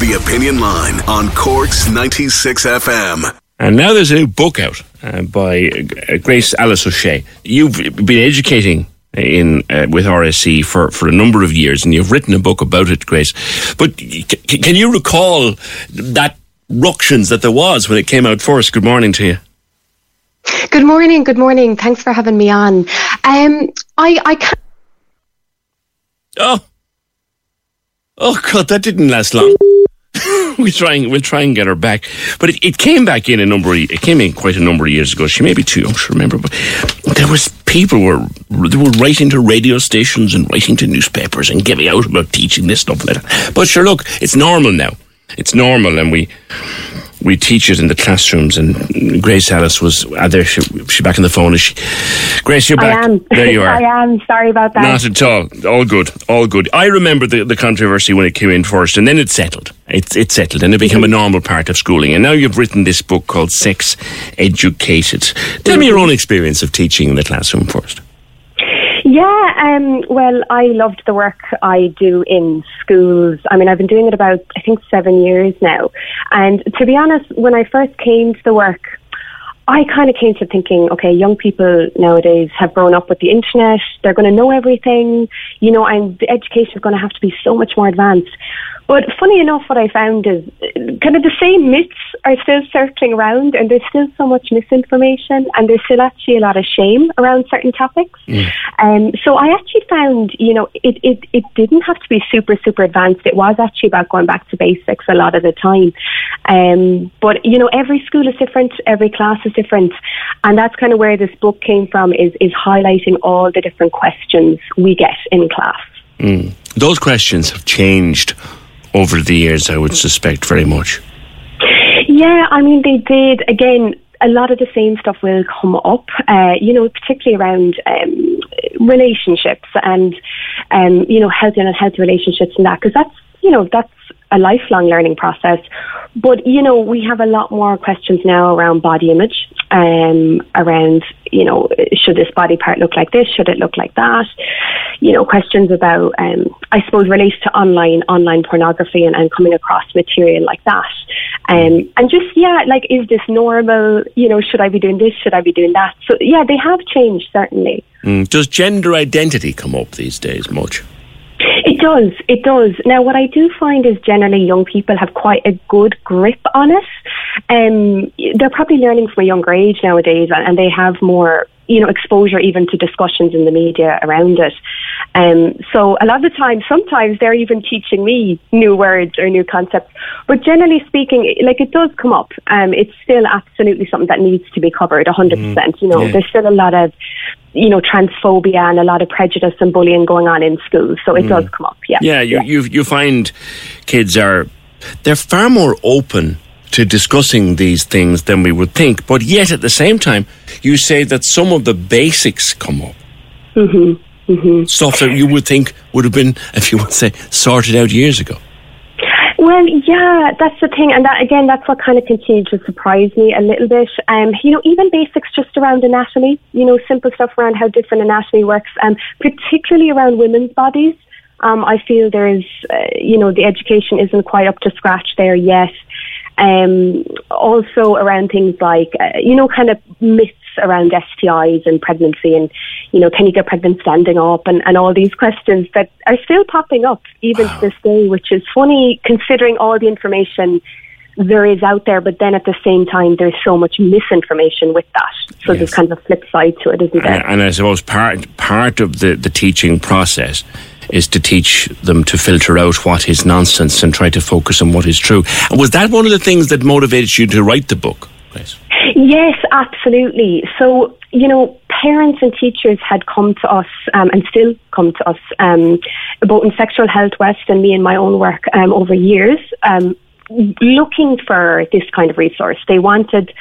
The Opinion Line on Corks 96 FM. And now there's a new book out uh, by uh, Grace Alice O'Shea. You've been educating in uh, with RSE for, for a number of years, and you've written a book about it, Grace. But c- can you recall that ructions that there was when it came out first? Good morning to you. Good morning. Good morning. Thanks for having me on. Um, I I can't. Oh, oh God, that didn't last long. we try and we'll try and get her back, but it, it came back in a number. Of, it came in quite a number of years ago. She may be too young to remember, but there was people were they were writing to radio stations and writing to newspapers and giving out about teaching this stuff. But sure, look, it's normal now. It's normal, and we we teach it in the classrooms. And Grace Alice was uh, there. She, she back on the phone. Is she? Grace, you're I back. am. There you are. I am. Sorry about that. Not at all. All good. All good. I remember the, the controversy when it came in first, and then it settled. It, it settled, and it became a normal part of schooling. And now you've written this book called Sex Educated. Tell me your own experience of teaching in the classroom first. Yeah, um, well, I loved the work I do in schools. I mean, I've been doing it about, I think, seven years now. And to be honest, when I first came to the work, I kind of came to thinking, okay, young people nowadays have grown up with the internet. They're going to know everything, you know, and the education is going to have to be so much more advanced. But funny enough, what I found is uh, kind of the same myths are still circling around, and there's still so much misinformation, and there's still actually a lot of shame around certain topics. Um, so I actually found, you know, it, it, it didn't have to be super, super advanced. It was actually about going back to basics a lot of the time. Um, but, you know, every school is different, every class is different. And that's kind of where this book came from, is, is highlighting all the different questions we get in class. Those questions have changed over the years, I would suspect, very much. Yeah, I mean, they did. Again, a lot of the same stuff will come up, uh, you know, particularly around um, relationships and, um, you know, healthy and unhealthy relationships and that, because that's, you know, that's a lifelong learning process. But, you know, we have a lot more questions now around body image, um, around, you know, should this body part look like this? Should it look like that? You know, questions about, um, I suppose, relates to online, online pornography and, and coming across material like that. Um, and just, yeah, like, is this normal? You know, should I be doing this? Should I be doing that? So, yeah, they have changed, certainly. Mm. Does gender identity come up these days much? It does, it does. Now, what I do find is generally young people have quite a good grip on it. Um, they're probably learning from a younger age nowadays, and, and they have more, you know, exposure even to discussions in the media around it. Um, so a lot of the time, sometimes they're even teaching me new words or new concepts. But generally speaking, like it does come up. Um, it's still absolutely something that needs to be covered, 100%. You know, yeah. there's still a lot of you know, transphobia and a lot of prejudice and bullying going on in schools. So it does come up, yeah. Yeah, you, you you find kids are they're far more open to discussing these things than we would think, but yet at the same time, you say that some of the basics come up. Mm-hmm. Mm-hmm. Stuff that you would think would have been, if you would say, sorted out years ago. Well, yeah, that's the thing, and that again, that's what kind of continued to surprise me a little bit. Um, you know, even basics just around anatomy, you know, simple stuff around how different anatomy works, um, particularly around women's bodies. Um, I feel there's, uh, you know, the education isn't quite up to scratch there yet. Um, also around things like, uh, you know, kind of myths around STIs and pregnancy and, you know, can you get pregnant standing up and, and all these questions that are still popping up even wow. to this day, which is funny considering all the information there is out there, but then at the same time, there's so much misinformation with that. So yes. there's kind of a flip side to it, isn't there? And, and I suppose part part of the, the teaching process is to teach them to filter out what is nonsense and try to focus on what is true. And was that one of the things that motivated you to write the book? Please? Yes, absolutely. So, you know, parents and teachers had come to us um, and still come to us, um, both in Sexual Health West and me in my own work um, over years, um, looking for this kind of resource. They wanted,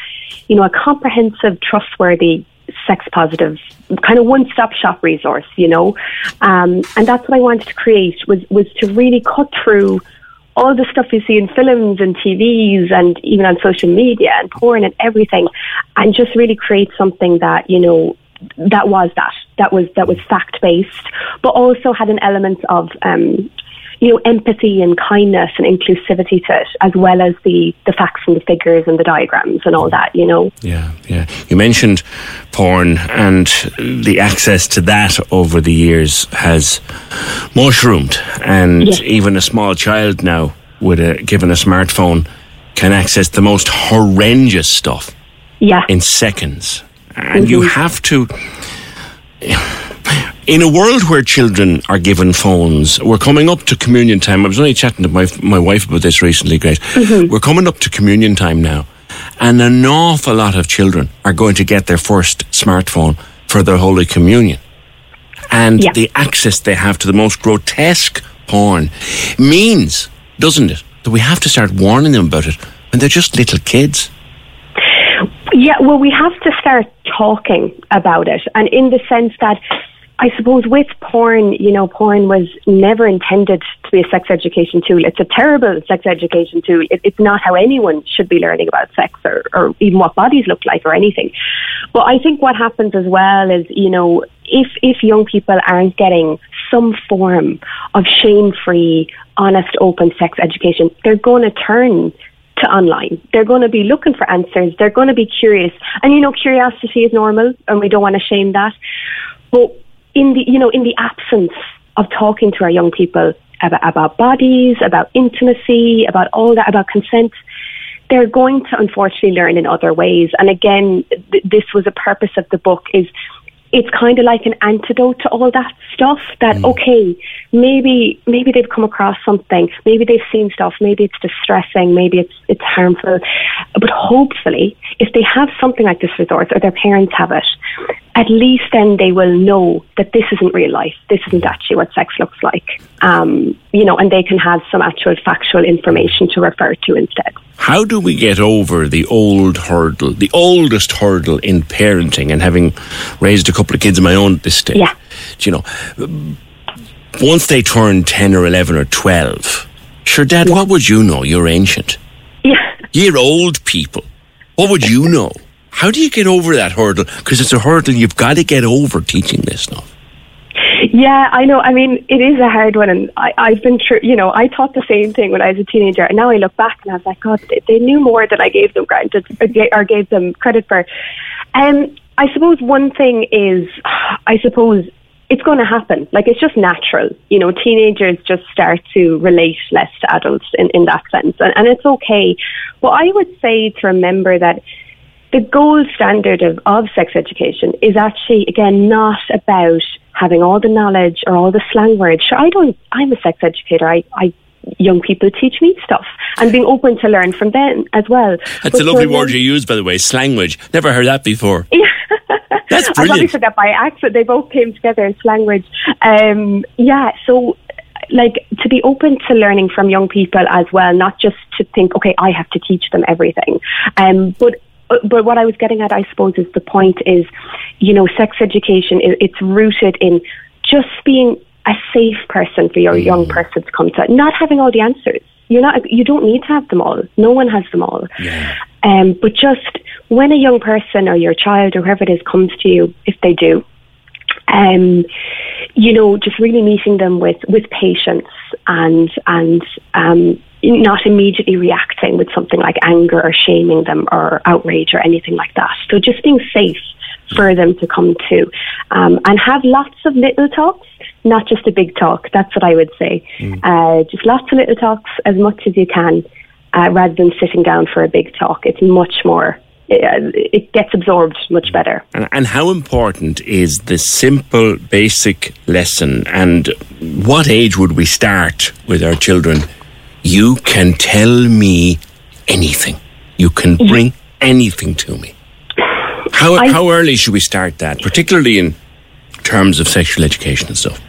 you know, a comprehensive, trustworthy, sex positive, kind of one stop shop resource, you know. Um, and that's what I wanted to create was was to really cut through all the stuff you see in films and TVs and even on social media and porn and everything, and just really create something that you know that was that that was that was fact based, but also had an element of um, you know, empathy and kindness and inclusivity to it, as well as the, the facts and the figures and the diagrams and all that, you know. Yeah, yeah. You mentioned porn and the access to that over the years has mushroomed, and yes. even a small child now, with a given a smartphone, can access the most horrendous stuff. Yeah. In seconds, and mm-hmm. you have to in a world where children are given phones, we're coming up to communion time. I was only chatting to my my wife about this recently, Grace. Mm-hmm. We're coming up to communion time now, and an awful lot of children are going to get their first smartphone for their Holy Communion. And yeah. the access they have to the most grotesque porn means, doesn't it, that we have to start warning them about it when they're just little kids. Yeah, well, we have to start talking about it, and in the sense that I suppose with porn, you know, porn was never intended to be a sex education tool. It's a terrible sex education tool. It, it's not how anyone should be learning about sex or, or even what bodies look like or anything. But I think what happens as well is, you know, if if young people aren't getting some form of shame-free, honest, open sex education, they're going to turn to online. They're going to be looking for answers. They're going to be curious. And you know, curiosity is normal and we don't want to shame that. But in the you know in the absence of talking to our young people about, about bodies, about intimacy, about all that, about consent, they're going to unfortunately learn in other ways. And again, th- this was a purpose of the book is it's kind of like an antidote to all that stuff that mm. okay maybe maybe they've come across something maybe they've seen stuff maybe it's distressing maybe it's it's harmful but hopefully if they have something like this resource or their parents have it at least then they will know that this isn't real life this isn't actually what sex looks like um, you know and they can have some actual factual information to refer to instead how do we get over the old hurdle, the oldest hurdle in parenting and having raised a couple of kids of my own this stage? Yeah. You know, once they turn 10 or 11 or 12, sure, Dad, yeah. what would you know? You're ancient. Yeah. You're old people. What would you know? How do you get over that hurdle? Because it's a hurdle you've got to get over teaching this stuff. Yeah, I know. I mean, it is a hard one, and I, I've been through. You know, I thought the same thing when I was a teenager, and now I look back and I was like, God, they, they knew more than I gave them granted or gave them credit for. Um, I suppose one thing is, I suppose it's going to happen. Like it's just natural. You know, teenagers just start to relate less to adults in, in that sense. And, and it's okay. But I would say to remember that the gold standard of, of sex education is actually, again, not about having all the knowledge or all the slang words. Sure, I don't, I'm a sex educator. I, I young people teach me stuff and being open to learn from them as well. That's but a lovely word you use, by the way, language. Never heard that before. Yeah. That's brilliant. I probably said that by accident. They both came together in language. Um, yeah, so like to be open to learning from young people as well, not just to think, okay, I have to teach them everything. Um, but but what I was getting at, I suppose, is the point is, you know, sex education, it's rooted in just being a safe person for your mm. young person to come to, not having all the answers. You're not, you don't need to have them all. No one has them all. Yeah. Um, but just when a young person or your child or whoever it is comes to you, if they do, um, you know, just really meeting them with, with patience and, and, um, not immediately reacting with something like anger or shaming them or outrage or anything like that. So just being safe for them to come to. Um, and have lots of little talks, not just a big talk. That's what I would say. Uh, just lots of little talks as much as you can, uh, rather than sitting down for a big talk. It's much more. It, gets absorbed much better. And, and how important is the simple, basic lesson? And what age would we start with our children? You can tell me anything. You can bring anything to me. How, I- how early should we start that, particularly in terms of sexual education and stuff?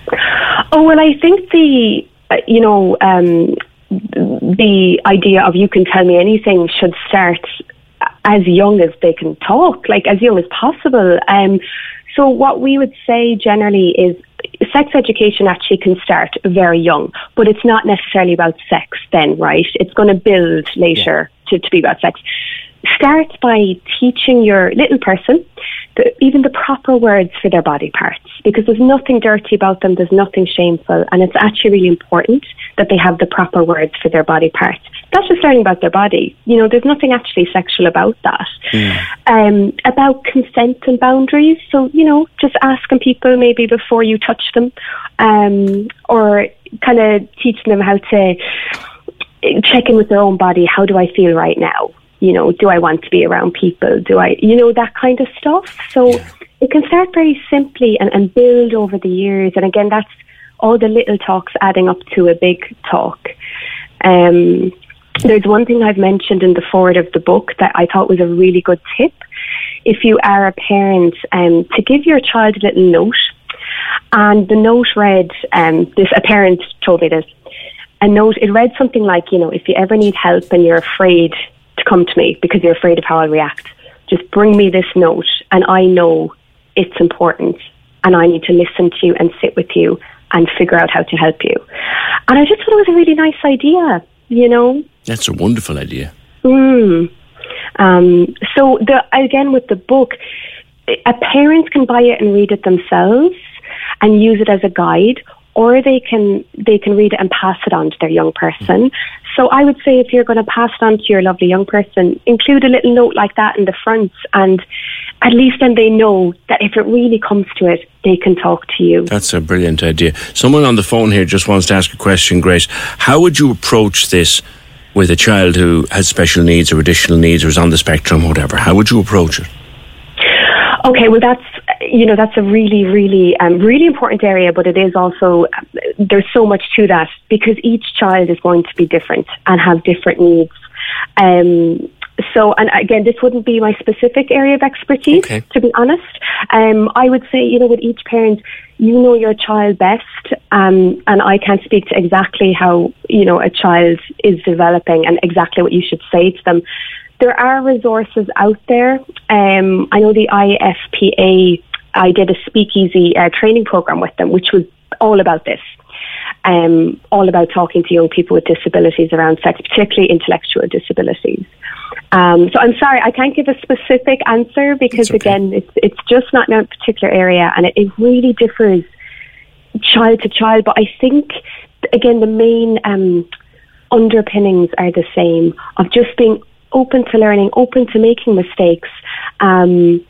Oh well, I think the uh, you know um, the idea of you can tell me anything should start as young as they can talk, like as young as possible. Um, so what we would say generally is sex education actually can start very young, but it's not necessarily about sex then, right? It's going to build later to, to be about sex. Start by teaching your little person the, even the proper words for their body parts because there's nothing dirty about them, there's nothing shameful, and it's actually really important that they have the proper words for their body parts. That's just learning about their body. You know, there's nothing actually sexual about that. Um, about consent and boundaries. So, you know, just asking people maybe before you touch them, um, or kind of teaching them how to check in with their own body. How do I feel right now? You know, do I want to be around people? Do I, you know, that kind of stuff. So it can start very simply and, and build over the years. And again, that's all the little talks adding up to a big talk. Um, there's one thing I've mentioned in the forward of the book that I thought was a really good tip. If you are a parent, um, to give your child a little note, and the note read, um, this a parent told me this. A note it read something like, you know, if you ever need help and you're afraid to come to me because you're afraid of how I'll react, just bring me this note, and I know it's important, and I need to listen to you and sit with you and figure out how to help you. And I just thought it was a really nice idea, you know. That's a wonderful idea. Mm. Um, so the again with the book, a parent can buy it and read it themselves and use it as a guide, or they can they can read it and pass it on to their young person. So I would say if you're going to pass it on to your lovely young person, include a little note like that in the front, and at least then they know that if it really comes to it, they can talk to you. That's a brilliant idea. Someone on the phone here just wants to ask a question, Grace. How would you approach this with a child who has special needs or additional needs or is on the spectrum, whatever? How would you approach it? Okay, well, that's you know that's a really, really, um, really important area, but it is also there's so much to that because each child is going to be different and have different needs. Um, so, and again, this wouldn't be my specific area of expertise, Okay. to be honest. Um, I would say, you know, with each parent, you know your child best, um, and I can't speak to exactly how you know a child is developing and exactly what you should say to them. There are resources out there. Um, I know the IFPA. I did a speakeasy uh, training program with them, which was all about this um, all about talking to young people with disabilities around sex, particularly intellectual disabilities. Um, so I'm sorry, I can't give a specific answer because okay. again, it's it's just not in a particular area, and it, it really differs child to child. But I think again, the main um, underpinnings are the same of just being open to learning, open to making mistakes. Um,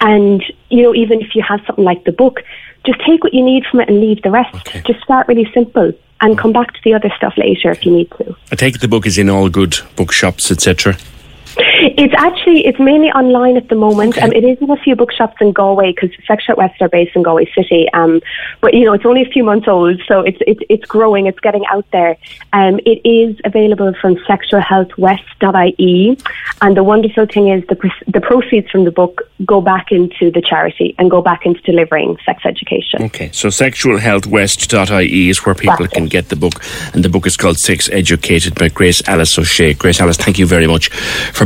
and, you know, even if you have something like the book, just take what you need from it and leave the rest. Okay. Just start really simple and come back to the other stuff later if you need to. I take the book is in all good bookshops, etc. It's actually it's mainly online at the moment. Okay. Um, it is in a few bookshops in Galway because Sexual West are based in Galway City. Um, but you know it's only a few months old, so it's it's it's growing. It's getting out there. Um, it is available from sexualhealthwest.ie, and the wonderful thing is the the proceeds from the book go back into the charity and go back into delivering sex education. Okay, so sexualhealthwest.ie is where people That's can it. get the book, and the book is called Sex Educated by Grace Alice O'Shea. Grace Alice, thank you very much for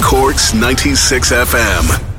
Corks 96 FM.